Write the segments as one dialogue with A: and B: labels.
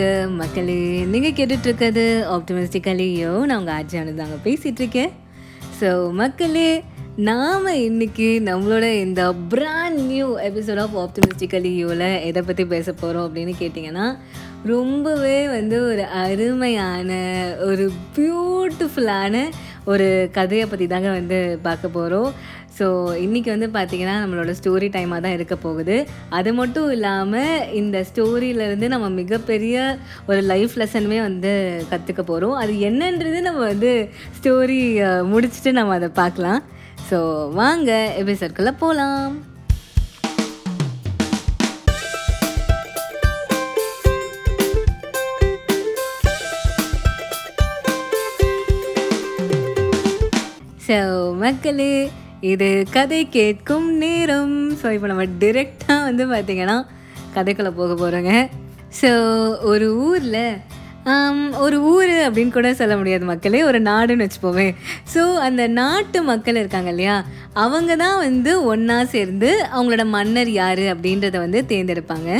A: வணக்க மக்களே நீங்கள் கேட்டுட்ருக்கிறது ஆப்டமிஸ்டிக்கலையோ நான் உங்கள் ஆட்சியானது தாங்க பேசிகிட்ருக்கேன் ஸோ மக்களே நாம் இன்னைக்கு நம்மளோட இந்த பிராண்ட் நியூ எபிசோட் ஆஃப் ஆப்டமிஸ்டிக்கலியோவில் எதை பற்றி பேச போகிறோம் அப்படின்னு கேட்டிங்கன்னா ரொம்பவே வந்து ஒரு அருமையான ஒரு பியூட்டிஃபுல்லான ஒரு கதையை பற்றி தாங்க வந்து பார்க்க போகிறோம் ஸோ இன்றைக்கி வந்து பார்த்திங்கன்னா நம்மளோட ஸ்டோரி டைமாக தான் இருக்க போகுது. அது மட்டும் இல்லாமல் இந்த ஸ்டோரியிலேருந்து நம்ம மிகப்பெரிய ஒரு லைஃப் லெசனுமே வந்து கற்றுக்க போகிறோம் அது என்னன்றது நம்ம வந்து ஸ்டோரி முடிச்சுட்டு நம்ம அதை பார்க்கலாம். ஸோ வாங்க எபிசோட்குள்ளே போகலாம் ஸோ மக்களே இது கதை கேட்கும் நேரம். ஸோ இப்போ நம்ம டிரெக்டாக வந்து பார்த்திங்கன்னா கதைக்குள்ளே போக போகிறோங்க ஸோ ஒரு ஊரில் ஒரு ஊர் அப்படின்னு கூட சொல்ல முடியாது மக்களே ஒரு நாடுன்னு வச்சுப்போமே. ஸோ அந்த நாட்டு மக்கள் இருக்காங்க இல்லையா அவங்க தான் வந்து ஒன்றா சேர்ந்து அவங்களோட மன்னர் யார் அப்படின்றத வந்து தேர்ந்தெடுப்பாங்க.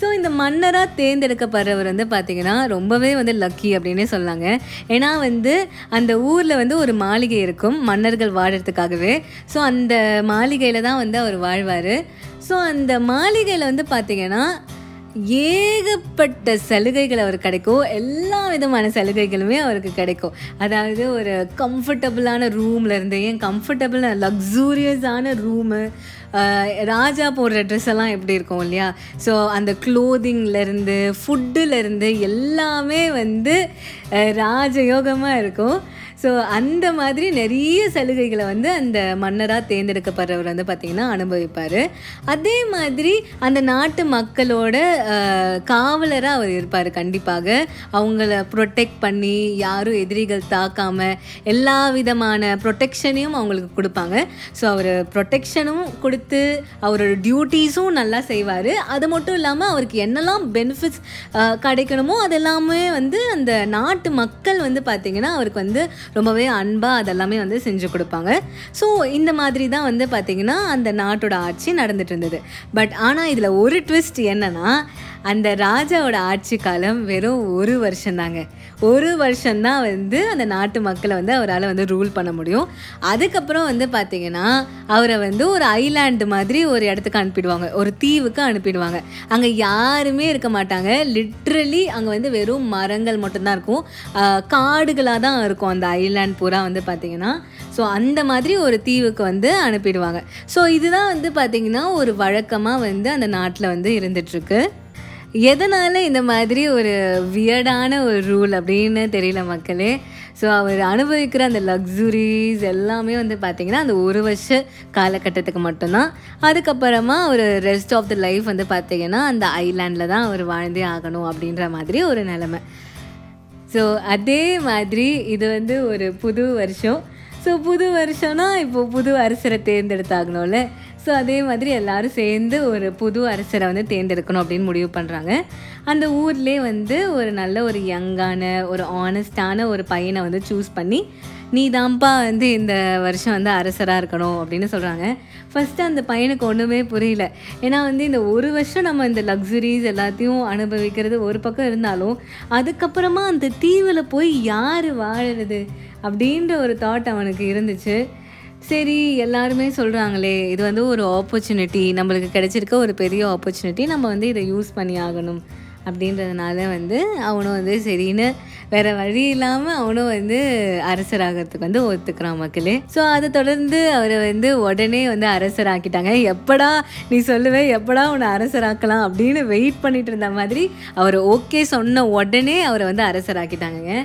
A: ஸோ இந்த மன்னராக தேர்ந்தெடுக்கப்படுறவர் வந்து பார்த்திங்கன்னா ரொம்பவே வந்து லக்கி அப்படின்னே சொல்லாங்க. ஏன்னா வந்து அந்த ஊரில் வந்து ஒரு மாளிகை இருக்கும் மன்னர்கள் வாழறதுக்காகவே. ஸோ அந்த மாளிகையில் தான் வந்து அவர் வாழ்வார். ஸோ அந்த மாளிகையில் வந்து பார்த்திங்கன்னா ஏகப்பட்ட சலுகைகள் அவருக்கு கிடைக்கும். எல்லா விதமான சலுகைகளுமே அவருக்கு கிடைக்கும். அதாவது ஒரு கம்ஃபர்டபுளான ரூம்லேருந்து ஏன் கம்ஃபர்டபுளான லக்ஸூரியஸான ரூமு ராஜா போடுற ட்ரெஸ் எல்லாம் எப்படி இருக்கும் இல்லையா? ஸோ அந்த க்ளோதிங்லேருந்து ஃபுட்டுலேருந்து எல்லாமே வந்து ராஜயோகமாக இருக்கும். ஸோ அந்த மாதிரி நிறைய சலுகைகளை வந்து அந்த மன்னராக தேர்ந்தெடுக்கப்படுறவர் வந்து பார்த்திங்கன்னா அனுபவிப்பார். அதே மாதிரி அந்த நாட்டு மக்களோட காவலராக அவர் இருப்பார் கண்டிப்பாக. அவங்கள ப்ரொடெக்ட் பண்ணி யாரும் எதிரிகள் தாக்காமல் எல்லா விதமான ப்ரொடெக்ஷனையும் அவங்களுக்கு கொடுப்பாங்க. ஸோ அவர் ப்ரொடெக்ஷனும் கொடுத்து அவரோட டியூட்டீஸும் நல்லா செய்வார். அது மட்டும் இல்லாமல் அவருக்கு என்னெல்லாம் பெனிஃபிட்ஸ் கிடைக்கணுமோ அதெல்லாமே வந்து அந்த நாட்டு மக்கள் வந்து பார்த்திங்கன்னா அவருக்கு வந்து ரொம்பவே அன்பாக அதெல்லாமே வந்து செஞ்சு கொடுப்பாங்க. ஸோ இந்த மாதிரி தான் வந்து பார்த்திங்கன்னா அந்த நாட்டோட ஆட்சி நடந்துட்டு இருந்தது. பட் ஆனால் இதில் ஒரு ட்விஸ்ட் என்னென்னா அந்த ராஜாவோட ஆட்சி காலம் வெறும் ஒரு வருஷம்தாங்க. ஒரு வருஷம்தான் வந்து அந்த நாட்டு மக்களை வந்து அவரால் வந்து ரூல் பண்ண முடியும். அதுக்கப்புறம் வந்து பார்த்திங்கன்னா அவரை வந்து ஒரு ஐலாண்டு மாதிரி ஒரு இடத்துக்கு அனுப்பிடுவாங்க. ஒரு தீவுக்கு அனுப்பிடுவாங்க. அங்கே யாருமே இருக்க மாட்டாங்க. லிட்ரலி அங்கே வந்து வெறும் மரங்கள் மட்டும்தான் இருக்கும். காடுகளாக தான் இருக்கும் அந்த ஐலாண்ட் பூரா வந்து பார்த்திங்கன்னா ஸோ அந்த மாதிரி ஒரு தீவுக்கு வந்து அனுப்பிடுவாங்க. ஸோ இதுதான் வந்து பார்த்திங்கன்னா ஒரு வழக்கமாக வந்து அந்த நாட்டில் வந்து இருந்துகிட்ருக்கு எதனால் இந்த மாதிரி ஒரு வியர்டான ஒரு ரூல் அப்படின்னு தெரியல மக்களே. ஸோ அவர் அனுபவிக்கிற அந்த லக்ஸுரிஸ் எல்லாமே வந்து பார்த்திங்கன்னா அந்த ஒரு வருஷ காலகட்டத்துக்கு மட்டும்தான். அதுக்கப்புறமா ஒரு ரெஸ்ட் ஆஃப் த லைஃப் வந்து பார்த்திங்கன்னா அந்த ஐலாண்டில் தான் அவர் வாழ்ந்தே ஆகணும் அப்படின்ற மாதிரி ஒரு நிலமை. ஸோ அதே மாதிரி இது வந்து ஒரு புது வருஷம். ஸோ புது வருஷம்னா இப்போது புது அரசரை தேர்ந்தெடுத்தாகணும்ல. ஸோ அதே மாதிரி எல்லோரும் சேர்ந்து ஒரு புது அரசரை வந்து தேர்ந்தெடுக்கணும் அப்படின்னு முடிவு பண்ணுறாங்க அந்த ஊர்லேயே வந்து ஒரு நல்ல ஒரு யங்கான ஒரு ஆனஸ்டான ஒரு பையனை வந்து சூஸ் பண்ணி நீ தான்ப்பா வந்து இந்த வருஷம் வந்து அரசராக இருக்கணும் அப்படின்னு சொல்கிறாங்க ஃபஸ்ட்டு அந்த பையனுக்கு ஒன்றுமே புரியல. ஏன்னா வந்து இந்த ஒரு வருஷம் நம்ம இந்த லக்ஸுரிஸ் எல்லாத்தையும் அனுபவிக்கிறது ஒரு பக்கம் இருந்தாலும் அதுக்கப்புறமா அந்த தீவில் போய் யார் வாழறது அப்படின்ற ஒரு தாட் அவனுக்கு இருந்துச்சு. சரி எல்லாருமே சொல்கிறாங்களே இது வந்து ஒரு ஆப்பர்ச்சுனிட்டி நம்மளுக்கு கிடைச்சிருக்க ஒரு பெரிய ஆப்பர்ச்சுனிட்டி நம்ம வந்து இதை யூஸ் பண்ணி ஆகணும். அப்படின்றதுனால வந்து அவனும் வந்து சரின்னு வேறு வழி இல்லாமல் அவனும் வந்து அரசராகிறதுக்கு வந்து ஒத்துக்கிறான் மக்களே. ஸோ அதை தொடர்ந்து அவரை வந்து உடனே வந்து அரசராக்கிட்டாங்க. எப்படா நீ சொல்லுவே எப்படா உன்னை அரசராக்கலாம் அப்படின்னு வெயிட் பண்ணிட்டு இருந்த மாதிரி அவர் ஓகே சொன்ன உடனே அவரை வந்து அரசராக்கிட்டாங்க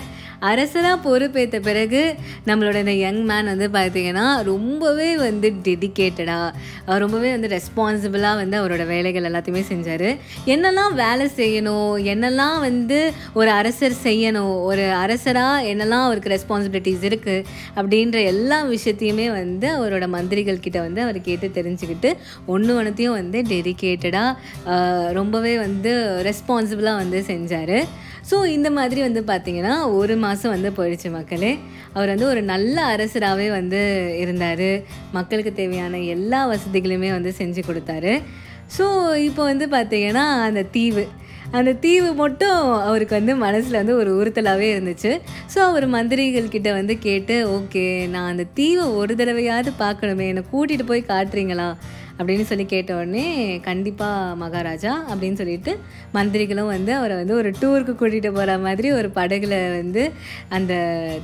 A: அரசராக பொறுப்பேற்ற பிறகு நம்மளோட இந்த யங் மேன் வந்து பார்த்திங்கன்னா ரொம்பவே வந்து டெடிக்கேட்டடாக ரொம்பவே வந்து ரெஸ்பான்சிபிளாக வந்து அவரோட வேலைகள் எல்லாத்தையுமே செஞ்சார். என்னெல்லாம் வேலை செய்யணும் என்னெல்லாம் வந்து ஒரு அரசர் செய்யணும் ஒரு அரசராக என்னெல்லாம் அவருக்கு ரெஸ்பான்சிபிலிட்டிஸ் இருக்குது அப்படின்ற எல்லா விஷயத்தையுமே வந்து அவரோட மந்திரிகள் கிட்ட வந்து அவர் கேட்டு தெரிஞ்சுக்கிட்டு ஒன்று ஒன்றுத்தையும் வந்து டெடிக்கேட்டடாக ரொம்பவே வந்து ரெஸ்பான்சிபிளாக வந்து செஞ்சார். ஸோ இந்த மாதிரி வந்து பார்த்திங்கன்னா ஒரு மாதம் வந்து போயிடுச்சு மக்களே. அவர் வந்து ஒரு நல்ல அரசராகவே வந்து இருந்தார். மக்களுக்கு தேவையான எல்லா வசதிகளுமே வந்து செஞ்சு கொடுத்தாரு. ஸோ இப்போ வந்து பார்த்திங்கன்னா அந்த தீவு. அந்த தீவு மட்டும் அவருக்கு வந்து மனசில் வந்து ஒரு உறுத்தலாகவே இருந்துச்சு. ஸோ அவர் மந்திரிகள் கிட்ட வந்து கேட்டு ஓகே நான் அந்த தீவை ஒரு தடவையாவது பார்க்கணுமே. என்னை கூட்டிகிட்டு போய் காட்டுறீங்களா? அப்படின்னு சொல்லி கேட்ட உடனே கண்டிப்பாக மகாராஜா அப்படின்னு சொல்லிட்டு மந்திரிகளும் வந்து அவரை வந்து ஒரு டூருக்கு கூட்டிகிட்டு போகிற மாதிரி ஒரு படகுல வந்து அந்த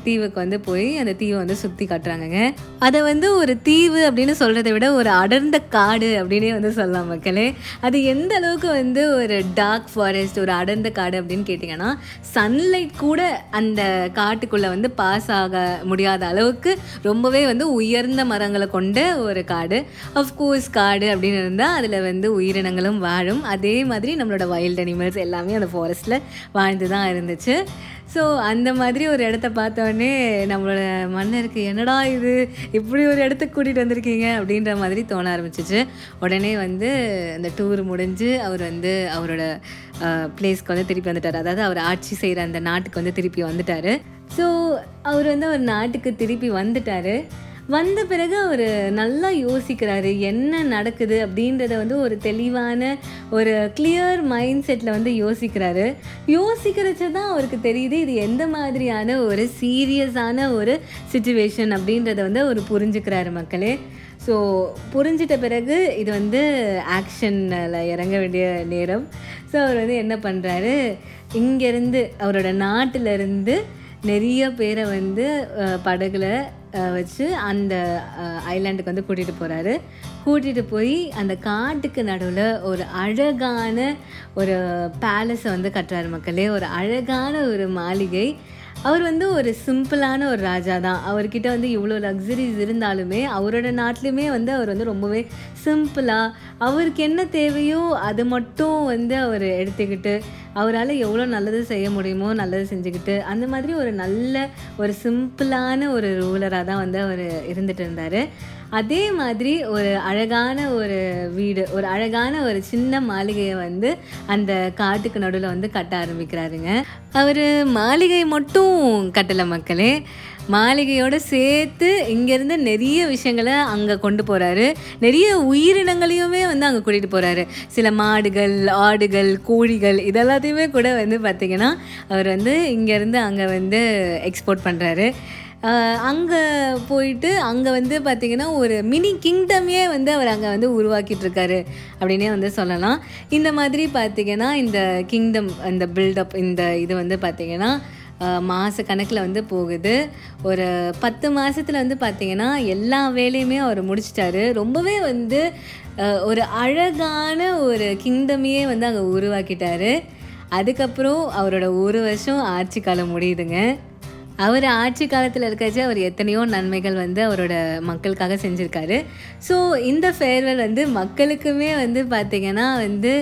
A: தீவுக்கு வந்து போய் அந்த தீவை வந்து சுற்றி காட்டுறாங்கங்க. அதை வந்து ஒரு தீவு அப்படின்னு சொல்கிறத விட ஒரு அடர்ந்த காடு அப்படின்னே வந்து சொல்லலாம் மக்களே. அது எந்த அளவுக்கு வந்து ஒரு டார்க் ஃபாரஸ்ட் ஒரு அடர்ந்த காடு அப்படின்னு கேட்டிங்கன்னா சன்லைட் கூட அந்த காட்டுக்குள்ளே வந்து பாஸ் ஆக முடியாத அளவுக்கு ரொம்பவே வந்து உயர்ந்த மரங்களை கொண்ட ஒரு காடு. அஃப்கோர்ஸ் காடு அப்படின்னு இருந்தால் அதில் வந்து உயிரினங்களும் வாழும். அதே மாதிரி நம்மளோட வைல்ட் அனிமல்ஸ் எல்லாமே அந்த ஃபாரஸ்ட்டில் வாழ்ந்து தான் இருந்துச்சு. ஸோ அந்த மாதிரி ஒரு இடத்த பார்த்தோடனே நம்மளோட மன்னருக்கு என்னடா இது? இப்படி ஒரு இடத்துக்கு கூட்டிகிட்டு வந்திருக்கீங்க? அப்படின்ற மாதிரி தோண ஆரம்பிச்சிச்சு. உடனே வந்து அந்த டூர் முடிஞ்சு அவர் வந்து அவரோட பிளேஸ்க்கு வந்து திருப்பி வந்துட்டார். அதாவது அவர் ஆட்சி செய்கிற அந்த நாட்டுக்கு வந்து திருப்பி வந்துட்டார். ஸோ அவர் வந்து அவர் நாட்டுக்கு திருப்பி வந்துட்டார். வந்த பிறகு அவர் நல்லா யோசிக்கிறாரு என்ன நடக்குது அப்படின்றத வந்து ஒரு தெளிவான ஒரு கிளியர் மைண்ட் செட்டில் வந்து யோசிக்கிறாரு. யோசிக்கிறச்ச தான் அவருக்கு தெரியுது இது எந்த மாதிரியான ஒரு சீரியஸான ஒரு சுச்சுவேஷன் அப்படின்றத வந்து அவர் புரிஞ்சுக்கிறாரு மக்களே. ஸோ புரிஞ்சிட்ட பிறகு இது வந்து ஆக்ஷனில் இறங்க வேண்டிய நேரம். ஸோ அவர் வந்து என்ன பண்ணுறாரு இங்கேருந்து அவரோட நாட்டிலேருந்து நிறைய பேரை வந்து படகுல வச்சு அந்த ஐலாண்டுக்கு வந்து கூட்டிகிட்டு போகிறாரு கூட்டிகிட்டு போய் அந்த காட்டுக்கு நடுவில் ஒரு அழகான ஒரு பேலஸை வந்து கட்டுறாரு மக்களே. ஒரு அழகான ஒரு மாளிகை. அவர் வந்து ஒரு சிம்பிளான ஒரு ராஜா தான். அவர்கிட்ட வந்து இவ்வளோ லக்ஸரிஸ் இருந்தாலுமே அவரோட நாட்டிலையுமே வந்து அவர் வந்து ரொம்பவே சிம்பிளாக அவருக்கு என்ன தேவையோ அது மட்டும் வந்து அவர் எடுத்துக்கிட்டு அவரால் எவ்வளோ நல்லது செய்ய முடியுமோ நல்லது செஞ்சுக்கிட்டு அந்த மாதிரி ஒரு நல்ல ஒரு சிம்பிளான ஒரு ரூலராக தான் வந்து அவர் இருந்துகிட்டு இருந்தார். அதே மாதிரி ஒரு அழகான ஒரு வீடு ஒரு அழகான ஒரு சின்ன மாளிகையை வந்து அந்த காட்டுக்கு நடுவில் வந்து கட்ட ஆரம்பிக்கிறாருங்க. அவர் மாளிகை மட்டும் கட்டலை மக்களே. மாளிகையோடு சேர்த்து இங்கேருந்து நிறைய விஷயங்களை அங்கே கொண்டு போகிறாரு நிறைய உயிரினங்களையுமே வந்து அங்கே கூட்டிகிட்டு போகிறாரு சில மாடுகள் ஆடுகள் கோழிகள் இதெல்லாத்தையுமே கூட வந்து பார்த்திங்கன்னா அவர் வந்து இங்கேருந்து அங்கே வந்து எக்ஸ்போர்ட் பண்ணுறாரு அங்கே போயிட்டு அங்கே வந்து பார்த்திங்கன்னா ஒரு மினி கிங்டமே வந்து அவர் அங்கே வந்து உருவாக்கிட்டுருக்காரு அப்படின்னே வந்து சொல்லலாம். இந்த மாதிரி பார்த்திங்கன்னா இந்த கிங்டம் இந்த பில்டப் இந்த இது வந்து பார்த்திங்கன்னா மாத கணக்கில் வந்து போகுது. ஒரு பத்து மாதத்தில் வந்து பார்த்திங்கன்னா எல்லா வேலையுமே அவர் முடிச்சிட்டாரு. ரொம்பவே வந்து ஒரு அழகான ஒரு கிங்டமையே வந்து அங்கே உருவாக்கிட்டாரு. அதுக்கப்புறம் அவரோட ஒரு வருஷம் ஆட்சி காலம் முடியுதுங்க. அவர் ஆட்சி காலத்தில் இருக்கச்சு அவர் எத்தனையோ நன்மைகள் வந்து அவரோட மக்களுக்காக செஞ்சுருக்காரு. ஸோ இந்த ஃபேர்வெல் வந்து மக்களுக்குமே வந்து பார்த்திங்கன்னா வந்து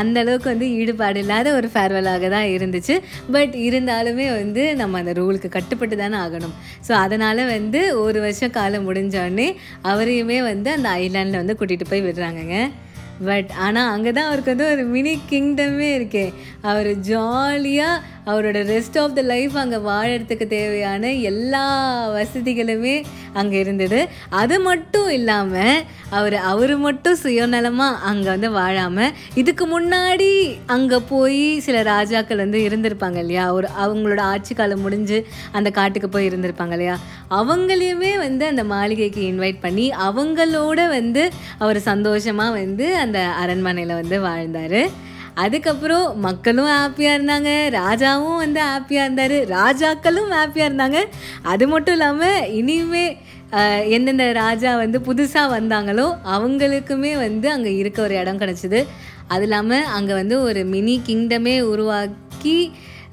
A: அந்தளவுக்கு அந்த அளவுக்கு வந்து ஈடுபாடு இல்லாத ஒரு ஃபேர்வெலாக தான் இருந்துச்சு. பட் இருந்தாலுமே வந்து நம்ம அந்த ரூலுக்கு கட்டுப்பட்டு தானே ஆகணும். ஸோ அதனால் வந்து ஒரு வருஷம் காலம் முடிஞ்சோடனே அவரையுமே வந்து அந்த ஐலாண்டில் வந்து கூட்டிகிட்டு போய் விடுறாங்கங்க. பட் ஆனால் அங்கே தான் அவருக்கு வந்து ஒரு மினி கிங்டமே இருக்கே. அவர் ஜாலியாக அவரோட ரெஸ்ட் ஆஃப் த லைஃப் அங்கே வாழறதுக்கு தேவையான எல்லா வசதிகளுமே அங்கே இருந்தது. அது மட்டும் இல்லாமல் அவர் அவர் மட்டும் சுயநலமாக அங்கே வந்து வாழாமல் இதுக்கு முன்னாடி அங்கே போய் சில ராஜாக்கள் வந்து இருந்திருப்பாங்க இல்லையா? ஒரு அவங்களோட ஆட்சி காலம் முடிஞ்சு அந்த காட்டுக்கு போய் இருந்திருப்பாங்க இல்லையா? அவங்களையுமே வந்து அந்த மாளிகைக்கு இன்வைட் பண்ணி அவங்களோட வந்து அவர் சந்தோஷமாக வந்து அந்த அந்த அரண்மனையில் வந்து வாழ்ந்தார். அதுக்கப்புறம் மக்களும் ஹாப்பியாக இருந்தாங்க ராஜாவும் வந்து ஹாப்பியாக இருந்தார் ராஜாக்களும் ஹாப்பியாக இருந்தாங்க. அது மட்டும் இல்லாமல் இனிமே எந்தெந்த ராஜா வந்து புதுசாக வந்தாங்களோ அவங்களுக்குமே வந்து அங்கே இருக்க ஒரு இடம் கிடச்சிது. அது இல்லாமல் அங்கே வந்து ஒரு மினி கிங்டமே உருவாக்கி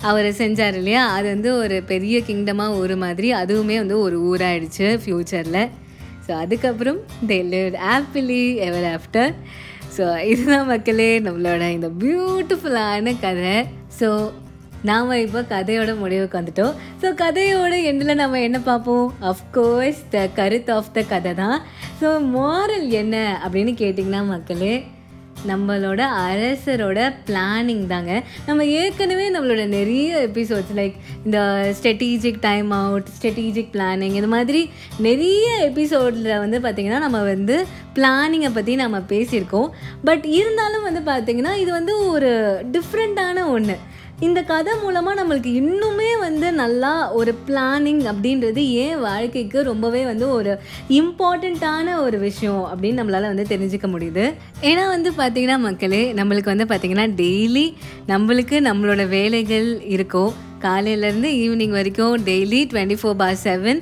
A: அவர் செஞ்சார் இல்லையா? அது வந்து ஒரு பெரிய கிங்டமாக ஒரு மாதிரி அதுவுமே வந்து ஒரு ஊராகிடுச்சு ஃப்யூச்சரில் ஸோ அதுக்கப்புறம் they live happily ever after so இதுதான் மக்களே நம்மளோட இந்த பியூட்டிஃபுல்லான கதை. ஸோ நாம் இப்போ கதையோட முடிவுக்கு வந்துட்டோம். ஸோ கதையோட எண்டில் நம்ம என்ன பார்ப்போம்? அஃப்கோர்ஸ் த கருத்து ஆஃப் த கதை தான். ஸோ மாரல் என்ன அப்படின்னு கேட்டிங்கன்னா மக்களே நம்மளோட அரசரோட பிளானிங் தாங்க. நம்ம ஏற்கனவே நம்மளோட நிறைய எபிசோட்ஸ் லைக் இந்த strategic time out strategic planning இது மாதிரி நிறைய எபிசோடில் வந்து பார்த்திங்கன்னா நம்ம வந்து பிளானிங்கை பற்றி நம்ம பேசியிருக்கோம். பட் இருந்தாலும் வந்து பார்த்திங்கன்னா இது வந்து ஒரு டிஃப்ரெண்ட்டான ஒன்று இந்த கதை மூலமாக நம்மளுக்கு இன்னுமே வந்து நல்லா ஒரு பிளானிங் அப்படின்றது ஏன் வாழ்க்கைக்கு ரொம்பவே வந்து ஒரு இம்பார்ட்டண்ட்டான ஒரு விஷயம் அப்படின்னு நம்மளால் வந்து தெரிஞ்சுக்க முடியுது. ஏன்னா வந்து பார்த்திங்கன்னா மக்களே நம்மளுக்கு வந்து பார்த்திங்கன்னா டெய்லி நம்மளுக்கு நம்மளோட வேலைகள் இருக்கும் காலையிலேருந்து ஈவினிங் வரைக்கும் daily twenty four by seven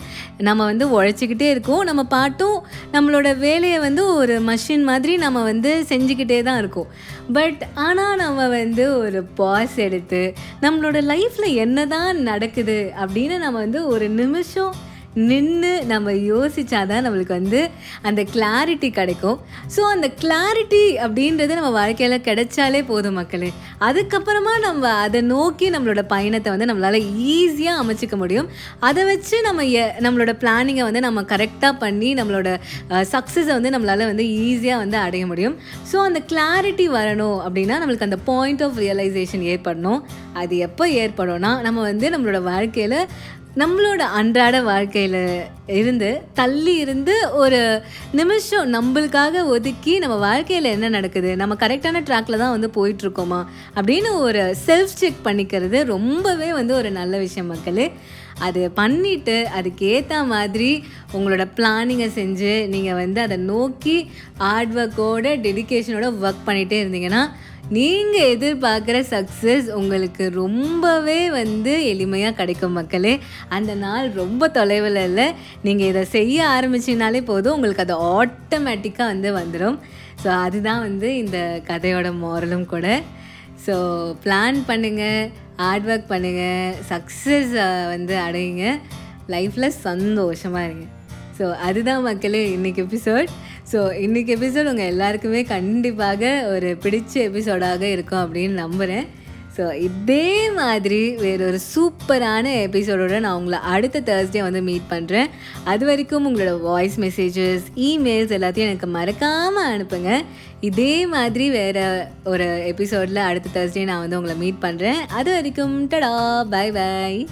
A: நம்ம வந்து உழைச்சிக்கிட்டே இருக்கோம். நம்ம பாட்டும் நம்மளோட வேலையை வந்து ஒரு மஷின் மாதிரி நம்ம வந்து செஞ்சுக்கிட்டே தான் இருக்கோம். பட் ஆனால் நம்ம வந்து ஒரு பாஸ் எடுத்து நம்மளோட லைஃப்பில் என்ன தான் நடக்குது அப்படின்னு நம்ம வந்து ஒரு நிமிஷம் நின்று நம்ம யோசிச்சாதான் நம்மளுக்கு வந்து அந்த கிளாரிட்டி கிடைக்கும். ஸோ அந்த கிளாரிட்டி அப்படின்றது நம்ம வாழ்க்கையில் கிடைச்சாலே போதும் மக்களே. அதுக்கப்புறமா நம்ம அதை நோக்கி நம்மளோட பயணத்தை வந்து நம்மளால் ஈஸியாக அமைச்சிக்க முடியும். அதை வச்சு நம்ம எ- நம்மளோட பிளானிங்கை வந்து நம்ம கரெக்டாக பண்ணி நம்மளோட சக்ஸஸை வந்து நம்மளால் வந்து ஈஸியாக வந்து அடைய முடியும். ஸோ அந்த கிளாரிட்டி வரணும் அப்படின்னா நம்மளுக்கு அந்த பாயிண்ட் ஆஃப் ரியலைசேஷன் ஏற்படணும். அது எப்போ ஏற்படும்னா நம்ம வந்து நம்மளோட வாழ்க்கையில் நம்மளோட அன்றாட வாழ்க்கையில் இருந்து தள்ளி இருந்து ஒரு நிமிஷம் நம்மளுக்காக ஒதுக்கி நம்ம வாழ்க்கையில் என்ன நடக்குது? நம்ம கரெக்டான ட்ராக்ல தான் வந்து போயிட்டுருக்கோமா? அப்படின்னு ஒரு செல்ஃப் செக் பண்ணிக்கிறது ரொம்பவே வந்து ஒரு நல்ல விஷயம் மக்களே. அது பண்ணிவிட்டு அதுக்கேற்ற மாதிரி உங்களோட பிளானிங்கை செஞ்சு நீங்கள் வந்து அதை நோக்கி ஹார்ட் ஒர்க்கோட டெடிகேஷனோட ஒர்க் பண்ணிகிட்டே இருந்தீங்கன்னா நீங்கள் எதிர்பார்க்குற சக்ஸஸ் உங்களுக்கு ரொம்பவே வந்து எளிமையாக கிடைக்கும் மக்களே. அந்த நாள் ரொம்ப தொலைவில் இல்லை. நீங்கள் இதை செய்ய ஆரம்பிச்சினாலே போதும் உங்களுக்கு அது ஆட்டோமேட்டிக்காக வந்து வந்துடும் ஸோ அதுதான் வந்து இந்த கதையோட மாரலும் கூட. ஸோ பிளான் பண்ணுங்கள் ஹார்ட் ஒர்க் பண்ணுங்கள் சக்ஸஸ் வந்து அடையுங்க. லைஃப்பில் சந்தோஷமாக இருங்க. ஸோ அதுதான் மக்களே இன்றைக்கி எபிசோட் ஸோ இன்றைக்கி எபிசோட் உங்கள் எல்லாருக்குமே கண்டிப்பாக ஒரு பிடிச்ச எபிசோடாக இருக்கும் அப்படின்னு நம்புகிறேன் ஸோ இதே மாதிரி வேற ஒரு சூப்பரான எபிசோடோடு நான் உங்களை அடுத்த தேர்ஸ்டே வந்து மீட் பண்ணுறேன் அது வரைக்கும் உங்களோட வாய்ஸ் மெசேஜஸ் இமெயில்ஸ் எல்லாத்தையும் எனக்கு மறக்காமல் அனுப்புங்க. இதே மாதிரி வேறு ஒரு எபிசோடில் அடுத்த தேர்ஸ்டே நான் வந்து உங்களை மீட் பண்ணுறேன் அது வரைக்கும் டடா பை பை